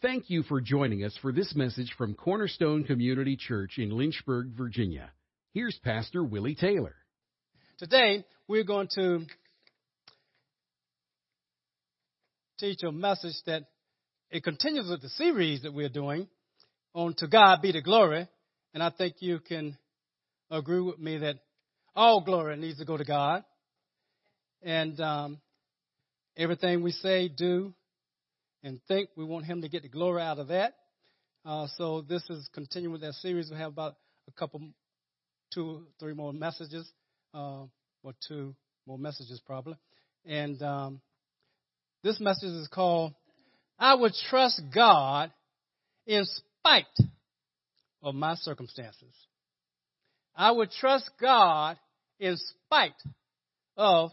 Thank you for joining us for this message from Cornerstone Community Church in Lynchburg, Virginia. Here's Pastor Willie Taylor. Today, we're going to teach a message that it continues with the series that we're doing on To God Be the Glory. And I think you can agree with me that all glory needs to go to God. And um, everything we say, do, and think. We want him to get the glory out of that. Uh, so this is continuing with that series. We have about a couple, two, three more messages, uh, or two more messages probably. And um, this message is called "I would trust God in spite of my circumstances." I would trust God in spite of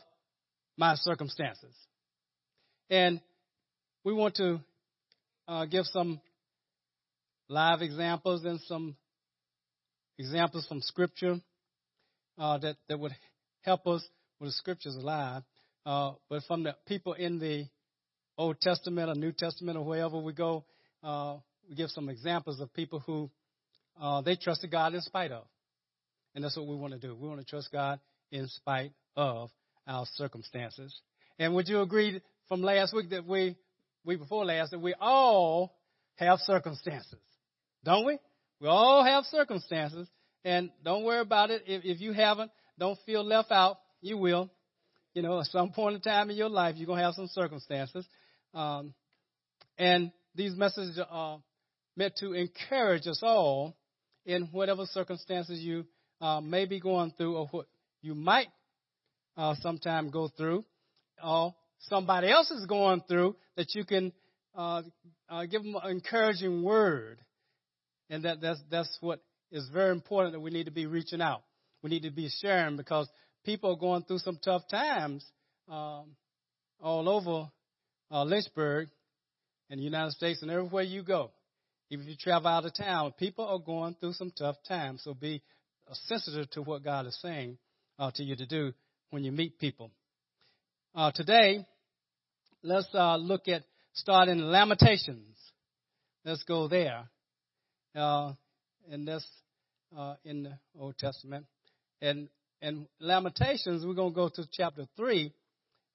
my circumstances. And we want to uh, give some live examples and some examples from Scripture uh, that, that would help us with the Scriptures alive. Uh, but from the people in the Old Testament or New Testament or wherever we go, uh, we give some examples of people who uh, they trusted God in spite of. And that's what we want to do. We want to trust God in spite of our circumstances. And would you agree from last week that we week before last that we all have circumstances, don't we? We all have circumstances, and don't worry about it. If, if you haven't, don't feel left out. You will. You know, at some point in time in your life, you're to have some circumstances. Um, and these messages are meant to encourage us all in whatever circumstances you uh, may be going through or what you might uh, sometime go through, or somebody else is going through that you can uh, uh, give them an encouraging word. And that, that's, that's what is very important that we need to be reaching out. We need to be sharing because people are going through some tough times um, all over uh, Lynchburg and the United States and everywhere you go. Even if you travel out of town, people are going through some tough times. So be sensitive to what God is saying uh, to you to do when you meet people. Uh, today, let's uh, look at starting Lamentations. Let's go there. Uh, and uh, in the Old Testament. And and Lamentations, we're going to go to chapter 3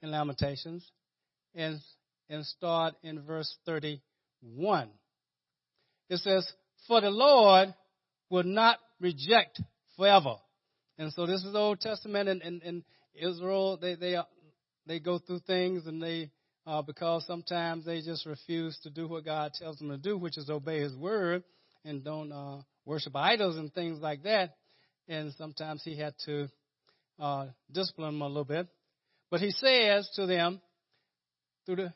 in Lamentations and, and start in verse 31. It says, For the Lord will not reject forever. And so this is the Old Testament, and, and, and Israel, they, they, they go through things and they uh, because sometimes they just refuse to do what God tells them to do, which is obey His word and don't uh, worship idols and things like that. And sometimes He had to uh, discipline them a little bit. But He says to them through the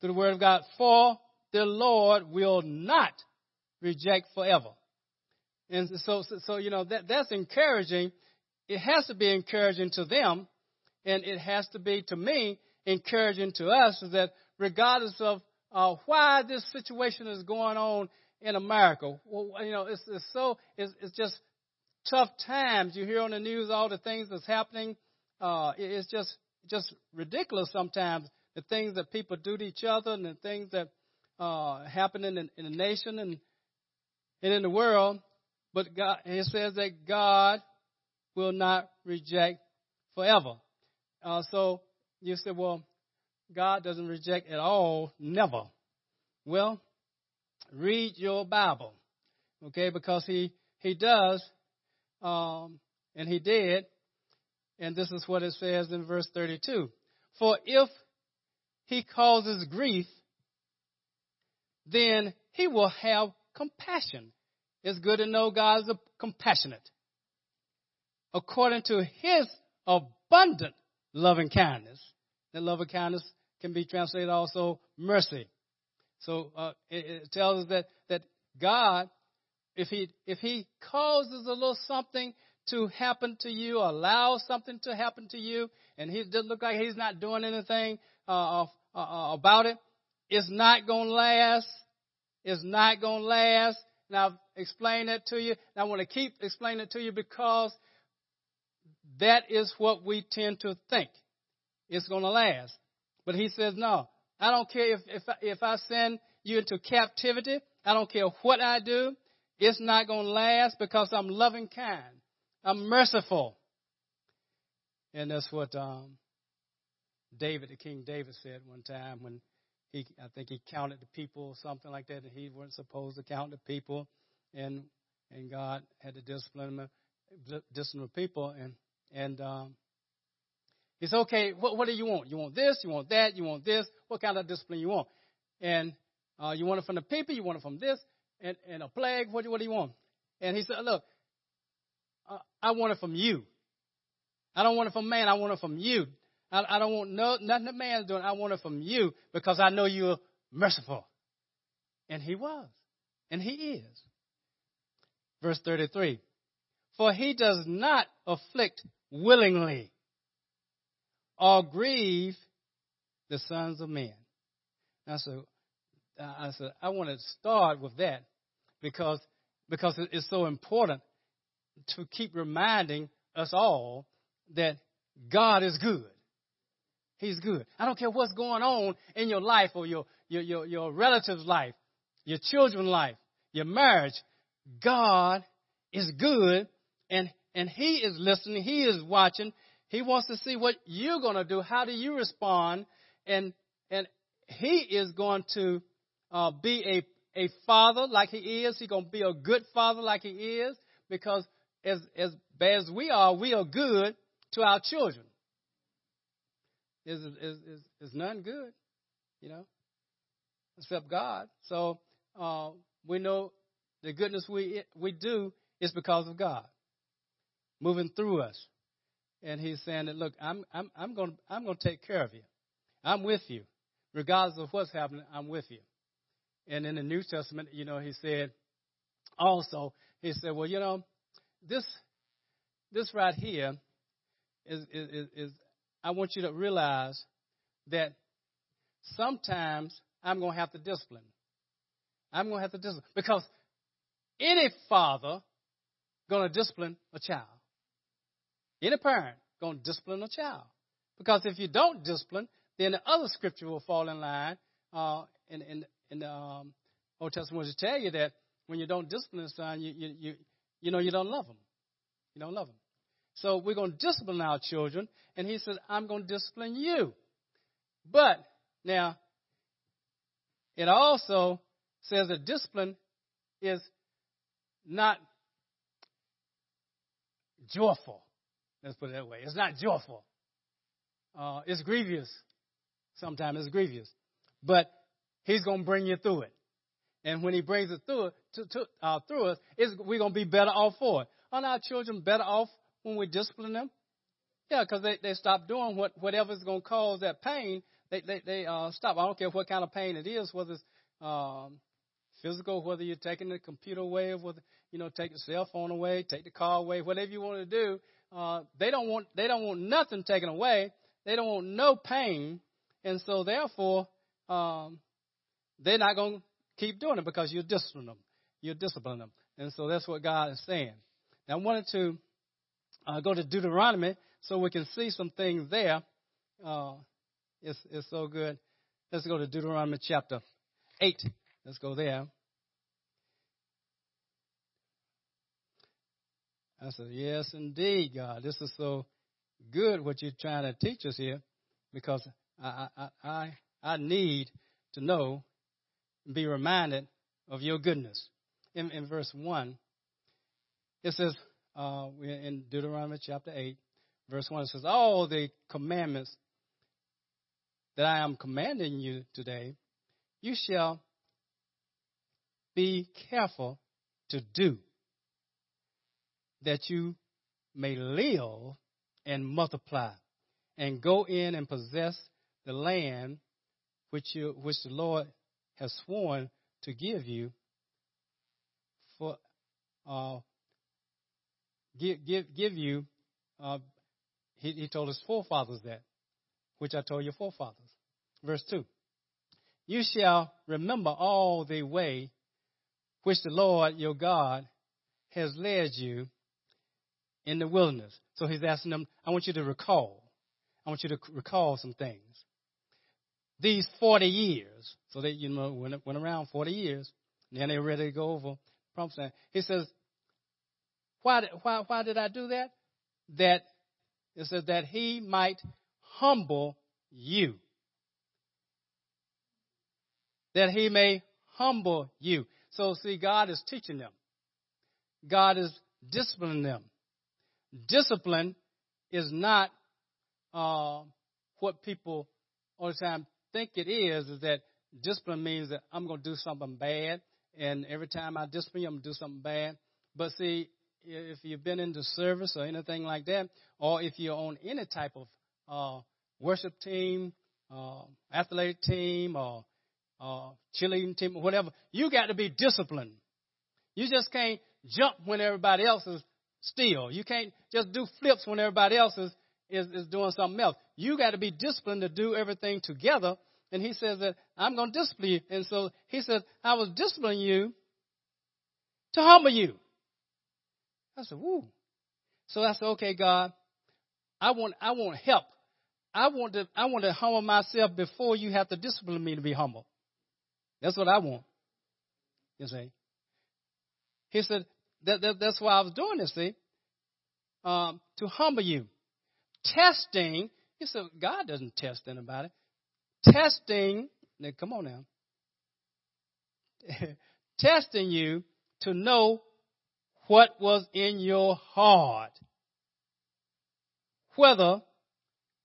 through the word of God, "For the Lord will not reject forever." And so, so, so you know that that's encouraging. It has to be encouraging to them, and it has to be to me encouraging to us is that regardless of uh, why this situation is going on in America, well, you know, it's, it's so it's, it's, just tough times. You hear on the news all the things that's happening. Uh, it's just just ridiculous sometimes the things that people do to each other and the things that uh, happen in in the nation and and in the world. But God, it says that God will not reject forever. Uh, so you say, well, God doesn't reject at all. Never. Well, read your Bible, okay? Because he he does, um, and he did, and this is what it says in verse 32. For if he causes grief, then he will have compassion. It's good to know God is compassionate. According to his abundant loving kindness. That love of kindness can be translated also mercy. So uh, it, it, tells us that that God, if he if he causes a little something to happen to you, allows something to happen to you, and he doesn't look like he's not doing anything uh, uh, uh about it, it's not going to last. It's not going to last. And I've explained that to you. And I want to keep explaining it to you because that is what we tend to think. It's going to last. But he says, no, I don't care if, if, I, if I send you into captivity. I don't care what I do. It's not going to last because I'm loving kind. I'm merciful. And that's what um, David, the King David, said one time when he, I think he counted the people or something like that, and he wasn't supposed to count the people, and and God had to discipline him, discipline the people, and and um, he said, okay, what what do you want? You want this? You want that? You want this? What kind of discipline you want? And uh, you want it from the people? You want it from this? And and a plague? What what do you want? And he said, look, uh, I want it from you. I don't want it from man. I want it from you. I, I don't want no, nothing that man's doing. I want it from you because I know you're merciful. And he was. And he is. Verse 33. For he does not afflict willingly or grieve the sons of men. Now, so uh, I said, I want to start with that because, because it's so important to keep reminding us all that God is good. He's good. I don't care what's going on in your life or your, your, your, your relative's life, your children's life, your marriage. God is good and, and He is listening. He is watching. He wants to see what you're going to do. How do you respond? And, and He is going to uh, be a, a father like He is. He's going to be a good father like He is because as, as bad as we are, we are good to our children is, is, is, is none good, you know, except God. So uh, we know the goodness we, we do is because of God moving through us. And he's saying that, look, I'm, I'm, I'm going I'm going to take care of you. I'm with you. Regardless of what's happening, I'm with you. And in the New Testament, you know, he said also, he said, well, you know, this, this right here is, is, is, I want you to realize that sometimes I'm going to have to discipline. I'm going to have to discipline because any father going to discipline a child. Any parent going to discipline a child. Because if you don't discipline, then the other scripture will fall in line. Uh, in, in, in the um, Old Testament to tell you that when you don't discipline a son, you, you, you, you know you don't love them. You don't love them. So we're going to discipline our children. And he says, I'm going to discipline you. But now, it also says that discipline is not joyful. Let's put it that way. It's not joyful. Uh, it's grievous. Sometimes it's grievous. But he's going to bring you through it. And when he brings it through it, to, to, uh, through us, we're going to be better off for it. Aren't our children better off when we discipline them? Yeah, because they, they stop doing what whatever's going to cause that pain. They they, they uh, stop. I don't care what kind of pain it is, whether it's um, physical, whether you're taking the computer away, whether you know take the cell phone away, take the car away, whatever you want to do. Uh, they don't want they don't want nothing taken away. They don't want no pain, and so therefore um, they're not going to keep doing it because you're disciplining them. You're disciplining them, and so that's what God is saying. Now I wanted to uh, go to Deuteronomy so we can see some things there. Uh, it's, it's so good. Let's go to Deuteronomy chapter 8. Let's go there. I said, Yes, indeed, God. This is so good what you're trying to teach us here because I, I, I, I need to know and be reminded of your goodness. In, in verse 1, it says, uh, in Deuteronomy chapter 8, verse 1, it says, All the commandments that I am commanding you today, you shall be careful to do, that you may live and multiply, and go in and possess the land which, you, which the Lord has sworn to give you for uh, give, give, give you, uh, he, he told his forefathers that, which I told your forefathers. Verse 2 You shall remember all the way which the Lord your God has led you in the wilderness. So he's asking them, I want you to recall. I want you to recall some things. these 40 years. So they, you know, went, went around 40 years. And then they're ready to go over promised. He says, why, why, why did I do that? That it says that he might humble you. That he may humble you. So see, God is teaching them. God is disciplining them. Discipline is not uh, what people all the time think it is. Is that discipline means that I'm going to do something bad, and every time I discipline you, I'm going to do something bad. But see, if you've been into service or anything like that, or if you're on any type of uh, worship team, uh, athletic team, or uh, cheerleading team, or whatever, you got to be disciplined. You just can't jump when everybody else is still. You can't just do flips when everybody else is, is, is doing something else. You got to be disciplined to do everything together. And he says that I'm going to discipline you. And so he said, I was disciplining you to humble you. I said, woo. So I said, okay, God, I want, I want help. I want to, I want to humble myself before you have to discipline me to be humble. That's what I want. You see? He said, that, that, that's why I was doing this, see? Um, to humble you. Testing, you said, God doesn't test anybody. Testing, now come on now. Testing you to know what was in your heart. Whether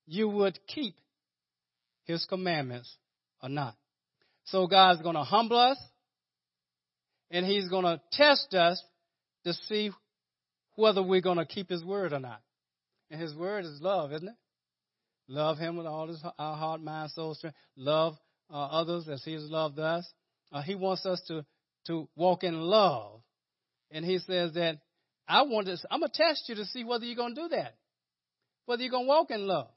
you would keep his commandments or not. So God's going to humble us and he's going to test us to see whether we're going to keep his word or not. And his word is love, isn't it? Love him with all his, our heart, mind, soul, strength. Love uh, others as he has loved us. Uh, he wants us to, to walk in love. And he says that I want to, I'm going to test you to see whether you're going to do that. Whether you're going to walk in love.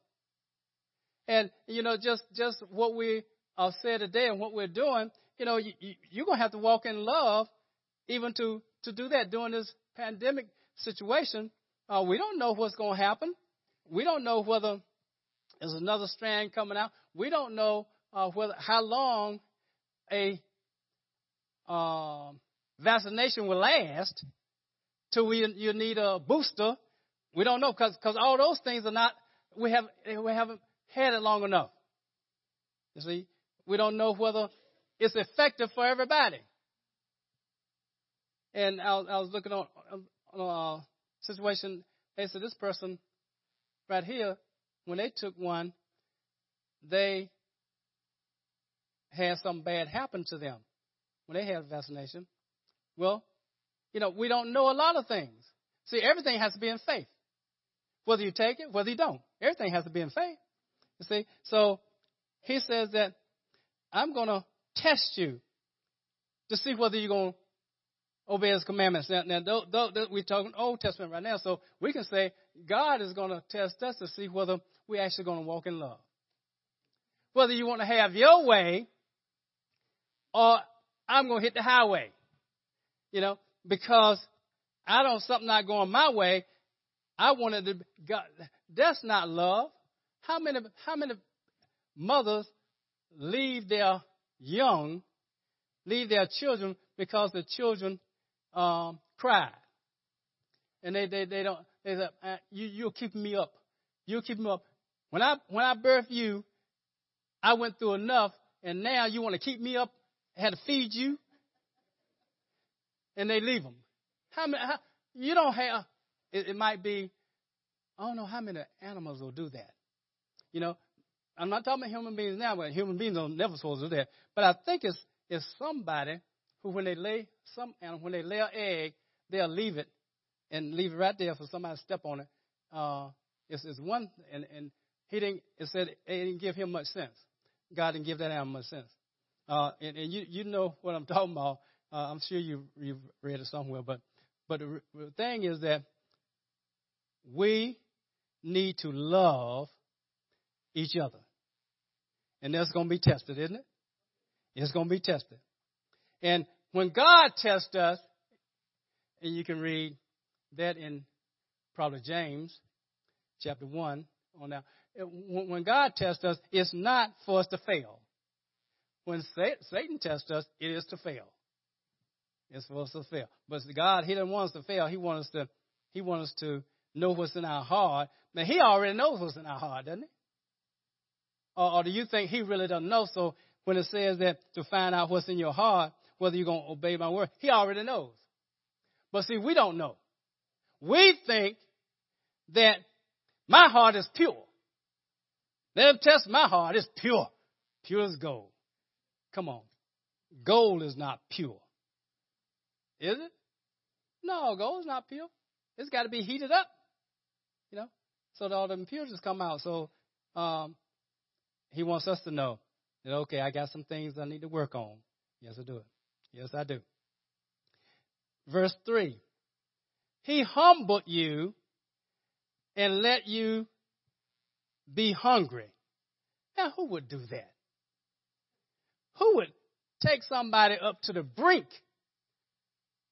And, you know, just, just what we uh, said today and what we're doing, you know, you, you, you're going to have to walk in love even to, to do that during this pandemic situation. Uh, we don't know what's going to happen. We don't know whether there's another strand coming out. We don't know uh, whether how long a uh, vaccination will last till we you need a booster. We don't know because all those things are not we have we haven't had it long enough. You see, we don't know whether it's effective for everybody. And I was, I was looking on, on a situation. They said this person right here, when they took one, they had something bad happen to them when they had vaccination. Well, you know, we don't know a lot of things. See, everything has to be in faith. Whether you take it, whether you don't. Everything has to be in faith. You see? So he says that I'm going to test you to see whether you're going to obey his commandments. Now, now we're talking Old Testament right now, so we can say God is going to test us to see whether we're actually going to walk in love. Whether you want to have your way or I'm going to hit the highway. You know, because I don't something not going my way. I wanted to. God, that's not love. How many? How many mothers leave their young, leave their children because the children um, cry. And they, they, they don't, they say, uh, you, you're keeping me up. You're keeping me up. When I, when I birthed you, I went through enough, and now you want to keep me up, I had to feed you, and they leave them. How many, how, you don't have, it, it might be, I don't know how many animals will do that. You know, I'm not talking about human beings now, but human beings are never supposed to do that. But I think it's, it's somebody who, when they lay some animal, when they lay an egg, they'll leave it and leave it right there for somebody to step on it. Uh, it's, it's one, and, and he didn't. It said it didn't give him much sense. God didn't give that animal much sense. Uh, and, and you you know what I'm talking about. Uh, I'm sure you you've read it somewhere, but but the, the thing is that we need to love each other, and that's going to be tested, isn't it? It's going to be tested. And when God tests us, and you can read that in probably James chapter 1 on now. When God tests us, it's not for us to fail. when Satan tests us, it is to fail. It's for us to fail. But God, He doesn't want us to fail. He wants us to, He wants us to know what's in our heart. Now He already knows what's in our heart, doesn't He? Or, or do you think He really doesn't know? So when it says that to find out what's in your heart, whether you're going to obey my word, He already knows. But see, we don't know. We think that my heart is pure. Let them test my heart. It's pure. Pure as gold. Come on. Gold is not pure. Is it? No, gold is not pure. It's got to be heated up, you know, so that all the impurities come out. So um, he wants us to know that, okay, I got some things I need to work on. Yes, I do it. Yes, I do. Verse 3 He humbled you and let you be hungry. Now, who would do that? Who would take somebody up to the brink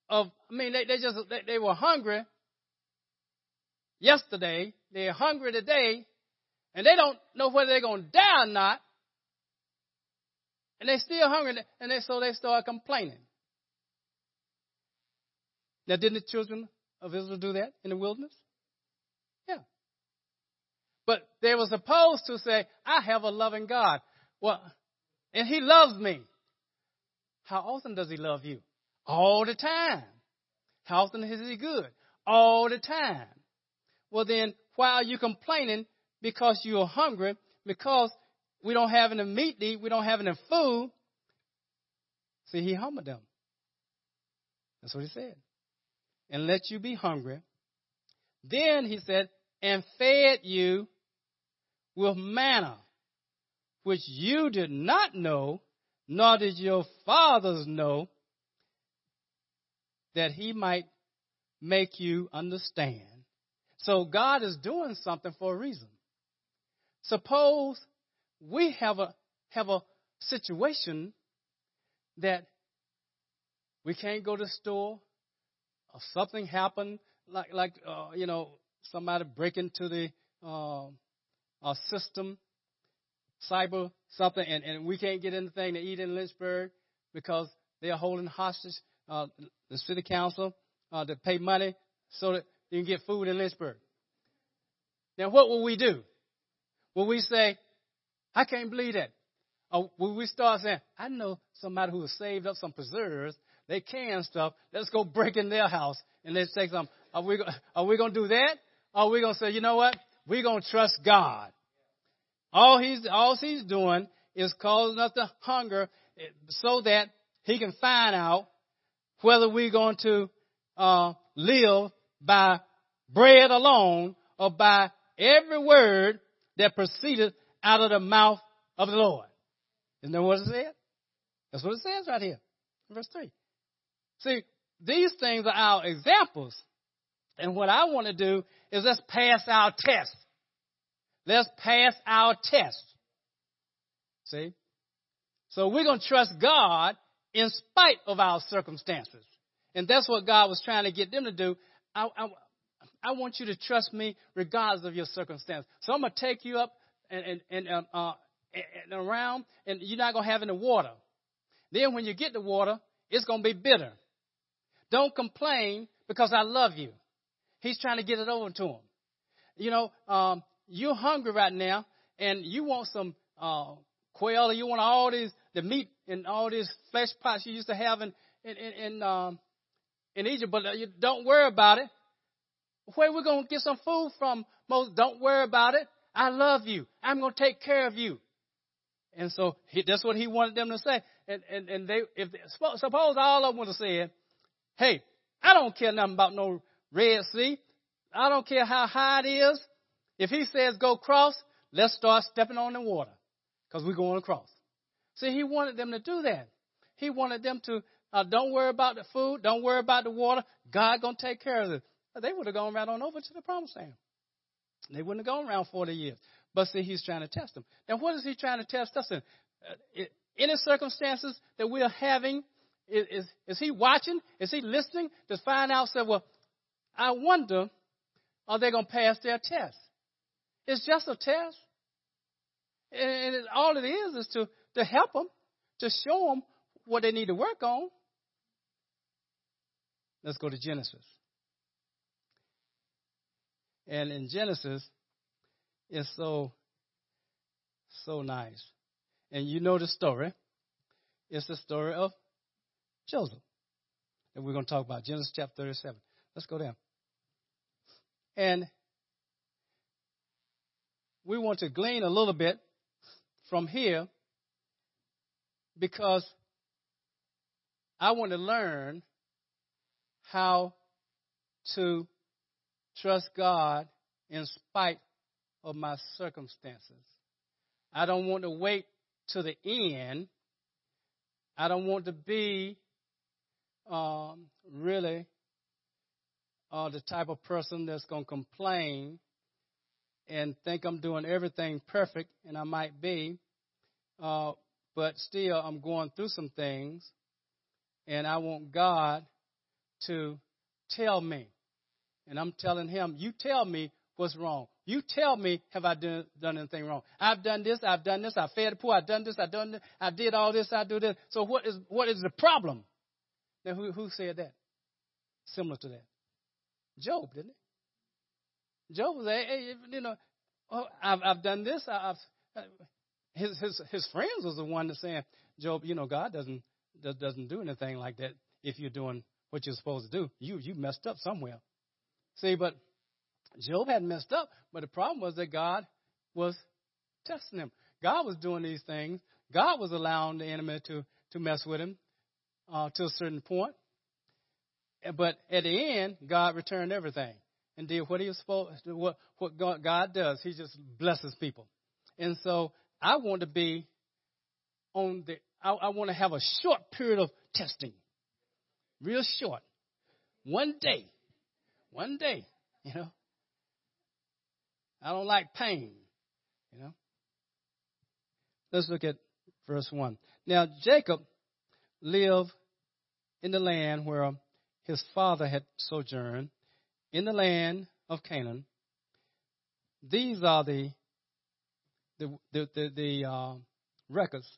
of, I mean, they, they just, they, they were hungry yesterday, they're hungry today, and they don't know whether they're going to die or not, and they're still hungry, and they, so they start complaining. Now, didn't the children of Israel do that in the wilderness? Yeah. But they were supposed to say, I have a loving God. Well, and He loves me. How often does He love you? All the time. How often is He good? All the time. Well, then, why are you complaining because you're hungry? Because we don't have any meat to eat, we don't have any food. See, He humbled them. That's what He said and let you be hungry. Then he said, and fed you with manna, which you did not know, nor did your fathers know, that he might make you understand. So God is doing something for a reason. Suppose we have a have a situation that we can't go to the store, or something happened, like like uh, you know somebody break into the uh, our system, cyber something, and, and we can't get anything to eat in Lynchburg because they are holding hostage uh, the city council uh, to pay money so that you can get food in Lynchburg. Now, what will we do? Will we say, I can't believe that? Or will we start saying, I know somebody who has saved up some preserves they can stuff. Let's go break in their house and let's take some. Are we, are we going to do that? Or are we going to say, you know what? We're going to trust God. All he's, all he's doing is causing us to hunger so that he can find out whether we're going to uh, live by bread alone or by every word that proceeded out of the mouth of the Lord. Isn't that what it said? That's what it says right here, verse 3. See, these things are our examples. And what I want to do is let's pass our test. Let's pass our test. See? So we're going to trust God in spite of our circumstances. And that's what God was trying to get them to do. I, I, I want you to trust me regardless of your circumstance. So I'm going to take you up and, and, and, um, uh, and around, and you're not to have any water. Then when you get the water, it's to be bitter. Don't complain because I love you. He's trying to get it over to him. You know, um, you're hungry right now and you want some uh, quail or you want all these, the meat and all these flesh pots you used to have in, in, in, in, um, in Egypt, but you don't worry about it. Where we to get some food from, Moses? Don't worry about it. I love you. I'm going to take care of you. And so he, that's what he wanted them to say. And, and, and they, if they, suppose all of them would have said, Hey, I don't care nothing about no Red Sea. I don't care how high it is. If he says go cross, let's start stepping on the water because we're going across. See, he wanted them to do that. He wanted them to uh, don't worry about the food, don't worry about the water. God gonna take care of it. They would have gone right on over to the promised land. They wouldn't have gone around 40 years. But see, he's trying to test them. Now, what is he trying to test us in? Uh, any circumstances that we're having is, is, he watching? Is he listening to find out, say, well, I wonder, are they going to pass their test? It's just a test. And, and it, all it is is to, to help them, to show them what they need to work on. Let's go to Genesis. And in Genesis, it's so, so nice. And you know the story. It's the story of Joseph that we're going to talk about. Genesis chapter 37. Let's go down. And we want to glean a little bit from here because I want to learn how to trust God in spite of my circumstances. I don't want to wait to the end. I don't want to be um, really uh, the type of person that's going to complain and think I'm doing everything perfect, and I might be, uh, but still I'm going through some things, and I want God to tell me. And I'm telling him, you tell me what's wrong. You tell me, have I done, done anything wrong? I've done this, I've done this, I fed the poor, I've done this, I've done this, I did all this, I do this. So what is what is the problem? Now who who said that? Similar to that. Job, didn't it? Job was, hey, you know, oh, I've, I've done this. I've, uh, his his his friends was the one that saying, Job, you know, God doesn't doesn't do anything like that if you're doing what you're supposed to do. You you messed up somewhere. See, but Job hadn't messed up, but the problem was that God was testing him. God was doing these things. God was allowing the enemy to to mess with him uh, to a certain point. But at the end, God returned everything and did what he was supposed to, what, what God does. He just blesses people. And so I want to be on the, I, I want to have a short period of testing. Real short. One day. One day, you know. I don't like pain, you know. Let's look at verse 1. Now, Jacob lived in the land where his father had sojourned, in the land of Canaan. These are the the the, the, the uh, records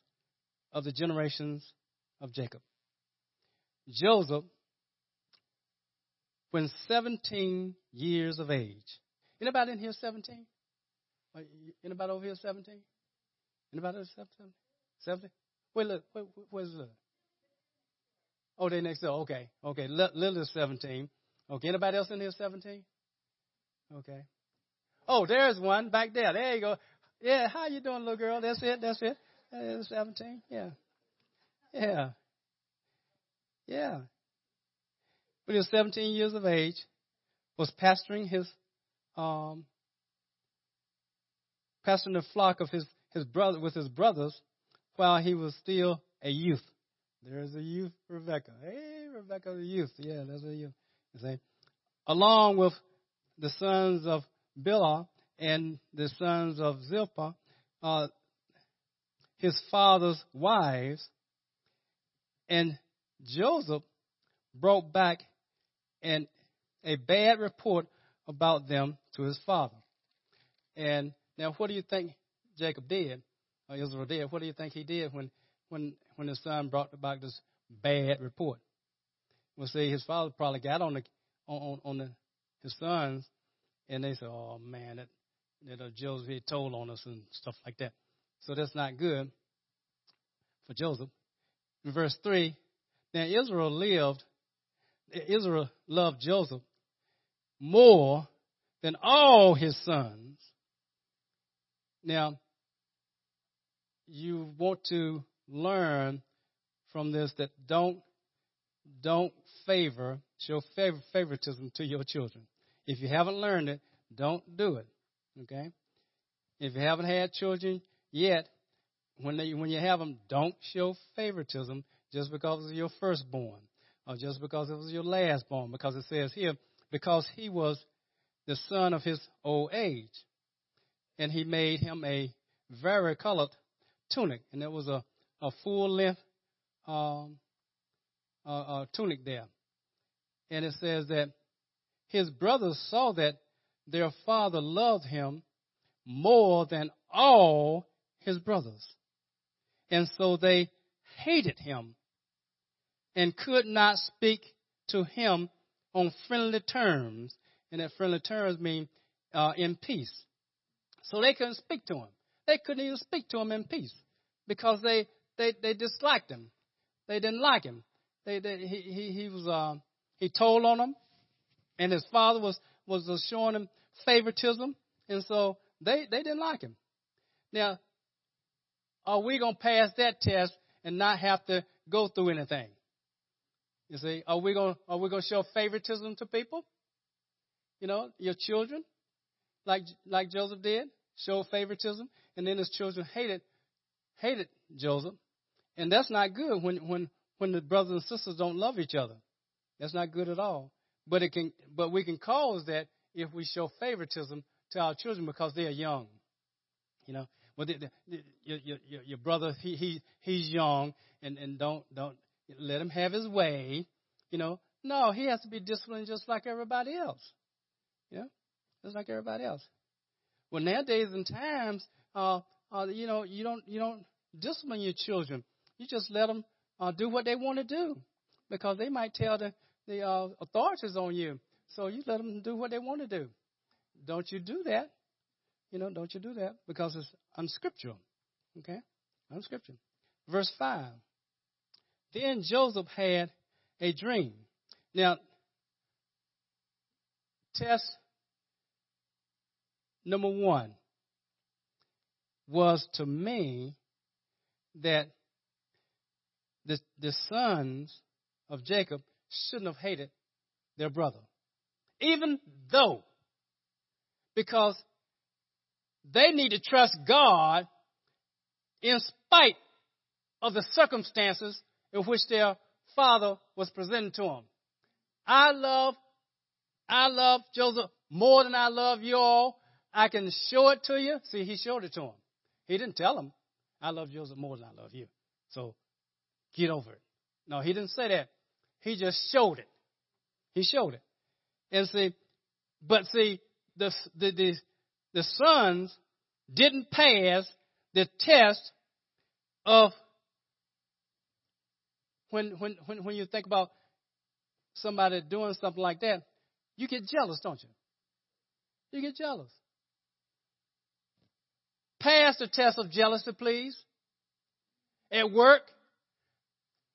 of the generations of Jacob. Joseph, when 17 years of age. Anybody in here 17? Anybody over here 17? Anybody over 17? 17? Wait, look, wait, where's look? Oh, they next door. Okay, okay. Lil is 17. Okay, anybody else in here 17? Okay. Oh, there's one back there. There you go. Yeah, how you doing, little girl? That's it. That's it. That is 17. Yeah. Yeah. Yeah. When he was 17 years of age, was pastoring his um pastoring the flock of his his brother with his brothers while he was still a youth. There's a youth, Rebecca. Hey, Rebecca, the youth. Yeah, that's a youth. You see, along with the sons of Bilhah and the sons of Zilpah, uh, his father's wives, and Joseph brought back an, a bad report about them to his father. And now, what do you think Jacob did, or Israel did? What do you think he did when when when his son brought back this bad report. Well, see, his father probably got on the on on the, his sons, and they said, "Oh man, that that Joseph had told on us and stuff like that." So that's not good for Joseph. In verse three, now Israel lived. Israel loved Joseph more than all his sons. Now, you want to learn from this that don't don't favor show favor, favoritism to your children. If you haven't learned it, don't do it. Okay? If you haven't had children yet, when they, when you have them, don't show favoritism just because it's your firstborn or just because it was your last born, Because it says here, because he was the son of his old age, and he made him a varicolored tunic, and it was a a full length um, uh, uh, tunic there. And it says that his brothers saw that their father loved him more than all his brothers. And so they hated him and could not speak to him on friendly terms. And that friendly terms mean uh, in peace. So they couldn't speak to him. They couldn't even speak to him in peace because they, they, they disliked him. They didn't like him. They, they, he, he, he was uh, he told on them, and his father was was showing him favoritism, and so they they didn't like him. Now, are we gonna pass that test and not have to go through anything? You see, are we gonna are we gonna show favoritism to people? You know, your children, like like Joseph did, show favoritism, and then his children hated hated Joseph, and that's not good when when when the brothers and sisters don't love each other. That's not good at all. But it can but we can cause that if we show favoritism to our children because they are young. You know, well, the, the, your, your, your brother he he he's young and and don't don't let him have his way. You know, no, he has to be disciplined just like everybody else. You know, just like everybody else. Well, nowadays and times, uh, uh, you know, you don't you don't discipline your children. You just let them uh, do what they want to do because they might tell the the uh, authorities on you. So you let them do what they want to do. Don't you do that? You know, don't you do that because it's unscriptural. Okay, unscriptural. Verse five. Then Joseph had a dream. Now, test number one was to me that the, the sons of Jacob shouldn't have hated their brother. Even though, because they need to trust God in spite of the circumstances in which their father was presented to them. I love, I love Joseph more than I love you all. I can show it to you. See, he showed it to him. He didn't tell him, I love Joseph more than I love you. So get over it. No, he didn't say that. He just showed it. He showed it. And see, but see, the, the, the, the sons didn't pass the test of when, when, when, when you think about somebody doing something like that, you get jealous, don't you? You get jealous. Pass the test of jealousy, please. At work,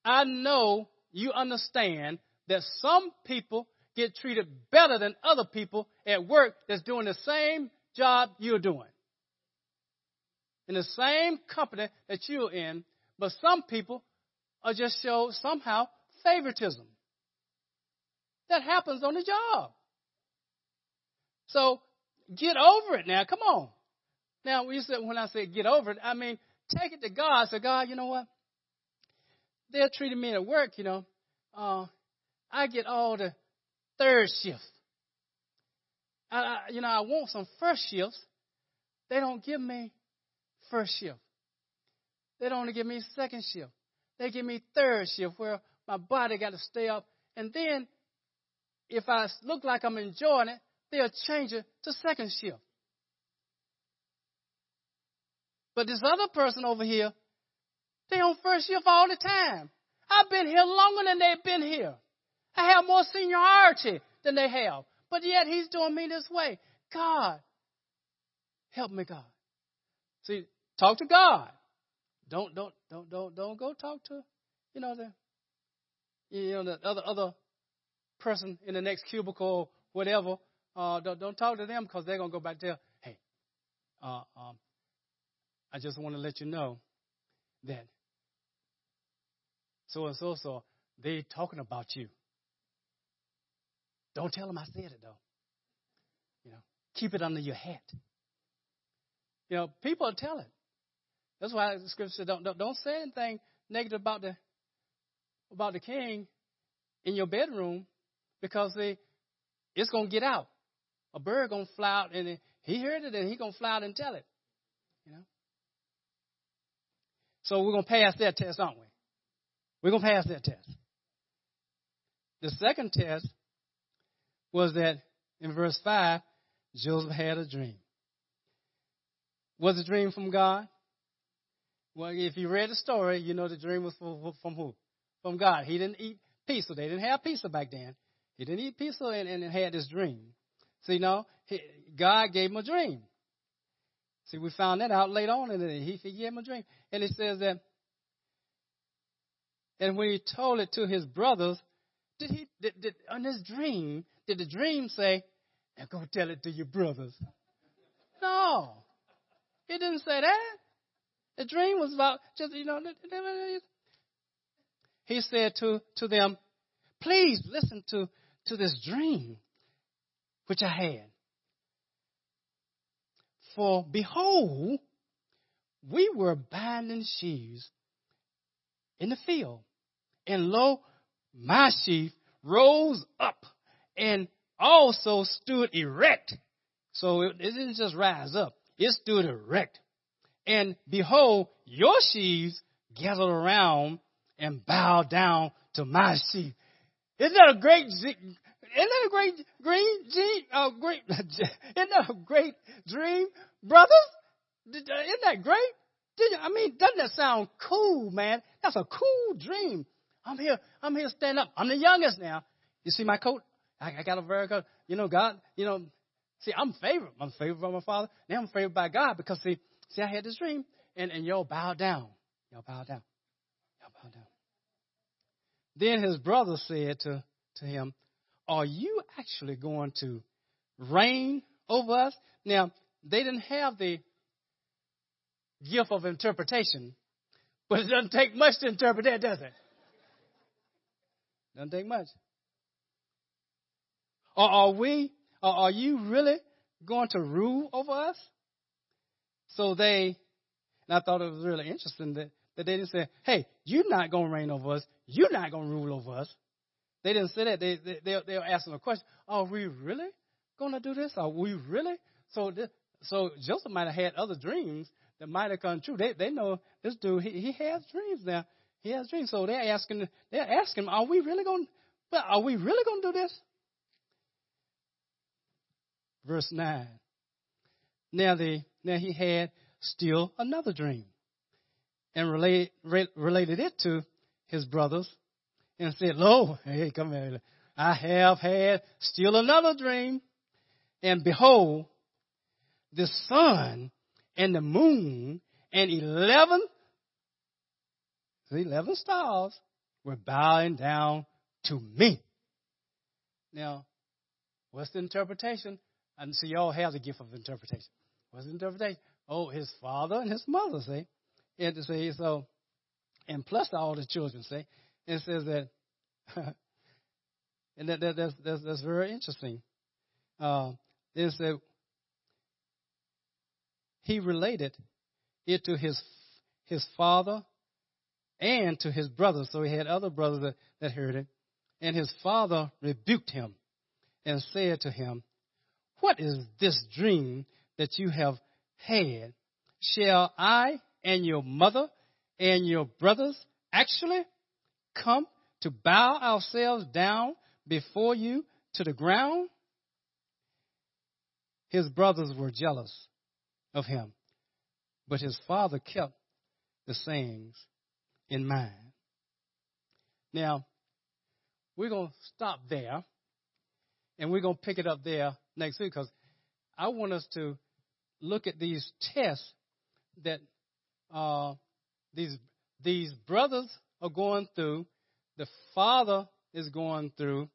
I know you understand that some people get treated better than other people at work that's doing the same job you're doing. In the same company that you're in, but some people are just show somehow favoritism. That happens on the job. So get over it now. Come on. Now, when I say get over it, I mean take it to God. Say, God, you know what? They're treating me at work, you know. Uh, I get all the third shift. I, I, you know, I want some first shifts. They don't give me first shift. They don't give me second shift. They give me third shift where my body got to stay up. And then if I look like I'm enjoying it, they'll change it to second shift. But this other person over here, they on first shift all the time. I've been here longer than they've been here. I have more seniority than they have. But yet he's doing me this way. God, help me, God. See, talk to God. Don't don't don't don't don't go talk to, you know, the you know the other other person in the next cubicle or whatever. Uh, don't, don't talk to them because they're gonna go back there. Hey, uh, um, I just want to let you know that so and so so they talking about you. Don't tell them I said it though. You know, keep it under your hat. You know, people are telling. That's why the scripture said don't, don't don't say anything negative about the about the king in your bedroom because they, it's gonna get out. A bird gonna fly out and he heard it and he gonna fly out and tell it. You know. So we're gonna pass that test, aren't we? We're gonna pass that test. The second test was that in verse 5, Joseph had a dream. Was a dream from God? Well, if you read the story, you know the dream was from, who? From God. He didn't eat pizza. They didn't have pizza back then. He didn't eat pizza and, and had this dream. See, no, he, God gave him a dream. See, we found that out later on, and he, he gave him a dream. And it says that, and when he told it to his brothers, did he, did, did, on his dream, did the dream say, now go tell it to your brothers? No. It didn't say that. The dream was about just, you know, he said to, to them, please listen to, to this dream which I had. For behold, we were binding sheaves in the field, and lo, my sheaf rose up and also stood erect. So it, it didn't just rise up, it stood erect. And behold, your sheaves gathered around and bowed down to my sheaf. Isn't that a great, isn't that a great dream? Uh, great, isn't that a great dream, brothers? Isn't that great? I mean, doesn't that sound cool, man? That's a cool dream. I'm here. I'm here stand up. I'm the youngest now. You see my coat? I, I got a very good. You know, God. You know, see, I'm favored. I'm favored by my father. Now I'm favored by God because see, see, I had this dream, and and y'all bow down. Y'all bow down. Y'all bow down. Then his brother said to to him, "Are you actually going to reign over us?" Now they didn't have the gift of interpretation, but it doesn't take much to interpret that, does it? Doesn't take much. Or are we, or are you really going to rule over us? So they, and I thought it was really interesting that, that they didn't say, hey, you're not going to reign over us. You're not going to rule over us. They didn't say that. They, they, they, they were asking a question. Are we really going to do this? Are we really? So, this, so Joseph might have had other dreams that might have come true. They, they know this dude, he, he has dreams now. He has dreams. So they're asking, they're asking, are we really going, but are we really going to do this? Verse 9. Now the, now he had still another dream and relate, re, related it to his brothers and said, Lo, hey, come here. I have had still another dream. And behold, the sun and the moon and eleven 11 stars were bowing down to me. Now, what's the interpretation? And so y'all have the gift of interpretation. What's interpretation? Oh, his father and his mother, say. And say so, and plus all the children, say. It says that, and that, that, that's, that's, that's very interesting. Uh, it said, he related it to his, his father and to his brothers. So he had other brothers that, that heard it. And his father rebuked him and said to him, What is this dream that you have had? Shall I and your mother and your brothers actually come to bow ourselves down before you to the ground? His brothers were jealous of him, but his father kept the sayings in mind. Now, we're going to stop there and we're going to pick it up there next week because I want us to look at these tests that uh, these these brothers are going through, the father is going through,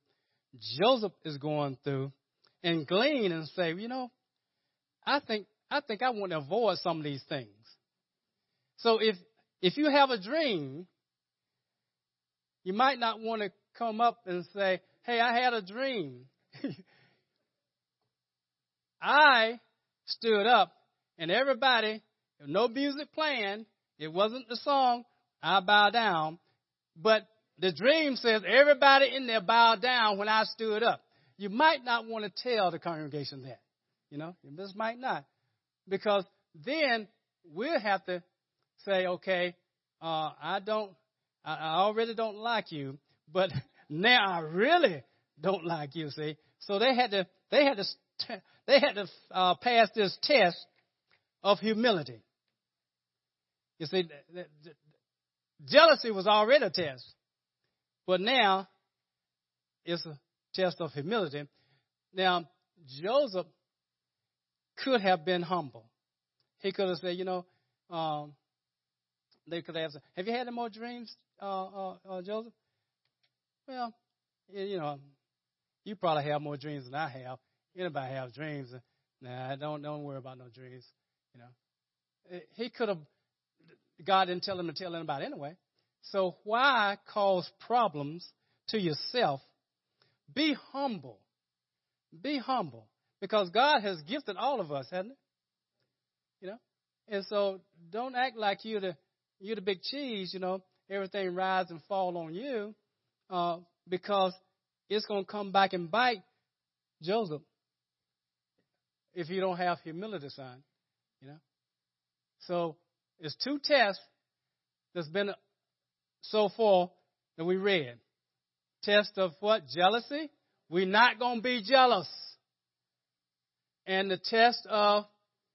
Joseph is going through, and glean and say, you know, I think I think I want to avoid some of these things. So if if you have a dream, you might not want to come up and say, Hey, I had a dream. I stood up and everybody, no music playing, it wasn't the song, I bow down, but the dream says everybody in there bowed down when I stood up. You might not want to tell the congregation that. You know, this might not. Because then we'll have to say, okay, uh, I don't, I, I already don't like you, but now I really don't like you. See, so they had to, they had to, they had to uh, pass this test of humility. You see, jealousy was already a test, but now it's a test of humility. Now, Joseph could have been humble. He could have said, you know, um, they could have said, have you had any more dreams, uh, uh, uh, Joseph? Well, you know, you probably have more dreams than I have. Anybody have dreams? Nah, don't don't worry about no dreams. You know, he could have. God didn't tell him to tell anybody anyway. So why cause problems to yourself? Be humble. Be humble because God has gifted all of us, hasn't He? You know, and so don't act like you're the you're the big cheese. You know, everything rise and fall on you uh, because it's going to come back and bite Joseph if you don't have humility, son. You know? So it's two tests that's been so far that we read. Test of what? Jealousy. We're not going to be jealous. And the test of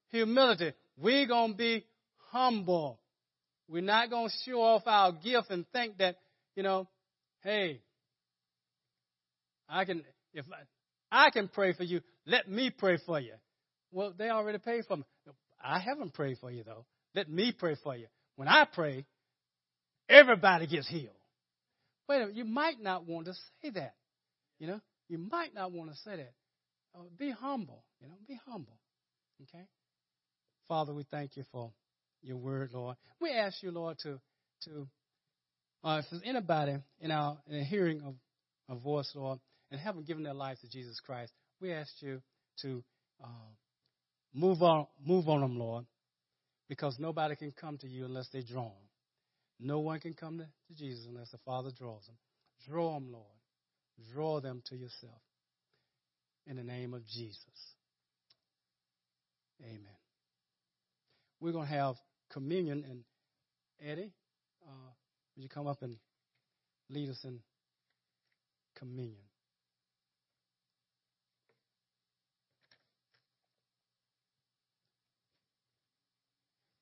humility. We're going to be humble. We're not going to show off our gift and think that, you know, hey, I can, if I, I can pray for you, let me pray for you. Well, they already paid for me. I haven't prayed for you, though. Let me pray for you. When I pray, everybody gets healed. Wait a minute, you might not want to say that. You know, you might not want to say that. Uh, be humble. You know, be humble. Okay? Father, we thank you for your word, Lord. We ask you, Lord, to to uh, if there's anybody in our in hearing of a voice, Lord, and haven't given their life to Jesus Christ, we ask you to uh, move on, move on them, Lord, because nobody can come to you unless they draw them. No one can come to, Jesus unless the Father draws them. Draw them, Lord. Draw them to yourself. In the name of Jesus. Amen. We're going to have communion, and Eddie, uh, would you come up and lead us in communion?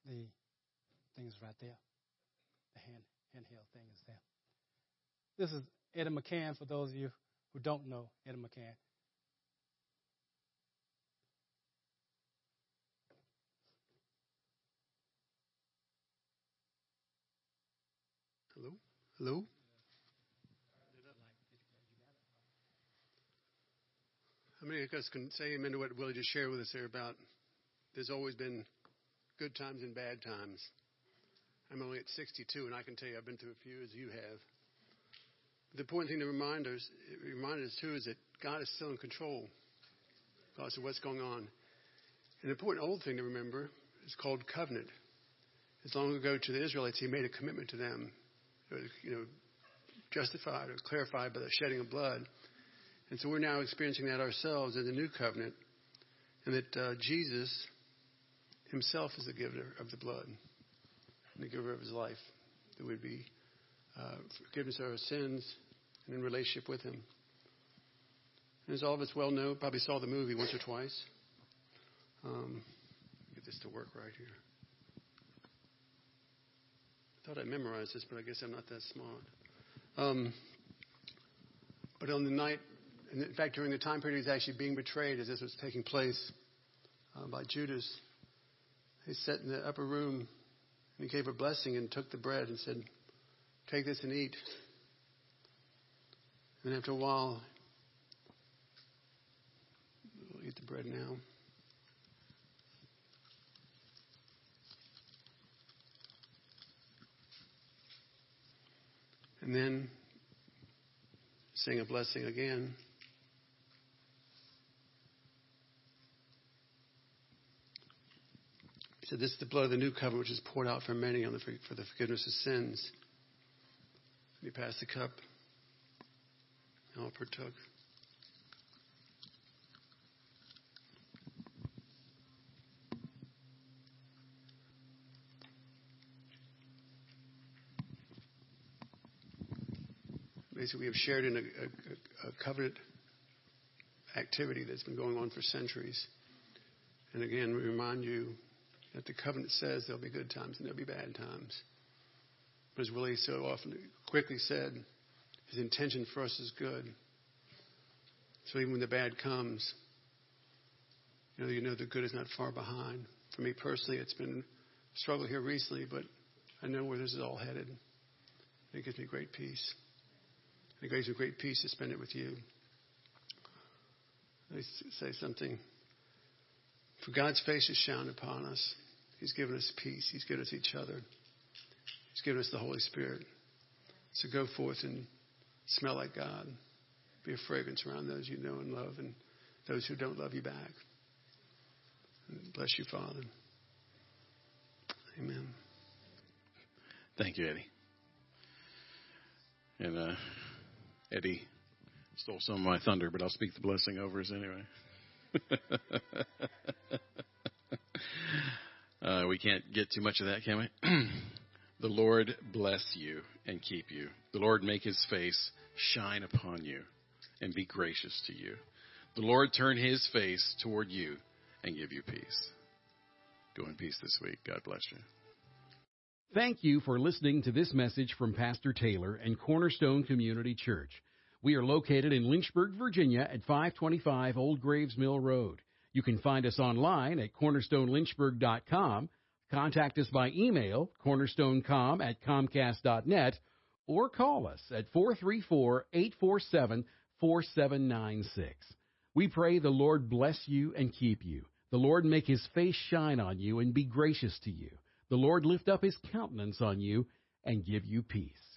The thing is right there. The hand handheld thing is there. This is Eddie McCann for those of you who don't know Eddie McCann. Hello? Hello? How many of us can say amen to what Willie just shared with us there about there's always been good times and bad times. I'm only at 62, and I can tell you I've been through a few as you have. The important thing to remind us, remind us too, is that God is still in control, regardless of what's going on. An important old thing to remember is called covenant. As long ago to the Israelites, He made a commitment to them, was, you know, justified or clarified by the shedding of blood. And so we're now experiencing that ourselves in the new covenant, and that uh, Jesus himself is the giver of the blood and the giver of his life. That would be uh, forgiveness of our sins and in relationship with him. And as all of us well know, probably saw the movie once or twice. Um, get this to work right here. I thought I memorized this, but I guess I'm not that smart. Um, but on the night, in fact, during the time period he was actually being betrayed as this was taking place uh, by Judas, he sat in the upper room and he gave a blessing and took the bread and said, Take this and eat. And after a while, we'll eat the bread now. And then sing a blessing again. He said, This is the blood of the new covenant which is poured out for many the, for the forgiveness of sins. And he passed the cup. And all partook. Basically, we have shared in a, a, a covenant activity that's been going on for centuries. And again, we remind you That the covenant says there'll be good times and there'll be bad times. But as Willie so often quickly said, his intention for us is good. So even when the bad comes, you know, you know the good is not far behind. For me personally, it's been a struggle here recently, but I know where this is all headed. It gives me great peace. It gives me great peace to spend it with you. I say something. For God's face is shone upon us. He's given us peace. He's given us each other. He's given us the Holy Spirit. So go forth and smell like God. Be a fragrance around those you know and love and those who don't love you back. Bless you, Father. Amen. Thank you, Eddie. And uh, Eddie stole some of my thunder, but I'll speak the blessing over us anyway. uh, we can't get too much of that, can we? the Lord bless you and keep you. The Lord make his face shine upon you and be gracious to you. The Lord turn his face toward you and give you peace. Go in peace this week. God bless you. Thank you for listening to this message from Pastor Taylor and Cornerstone Community Church. We are located in Lynchburg, Virginia at 525 Old Graves Mill Road. You can find us online at cornerstonelynchburg.com, contact us by email, cornerstonecom at comcast.net, or call us at 434 847 4796. We pray the Lord bless you and keep you. The Lord make his face shine on you and be gracious to you. The Lord lift up his countenance on you and give you peace.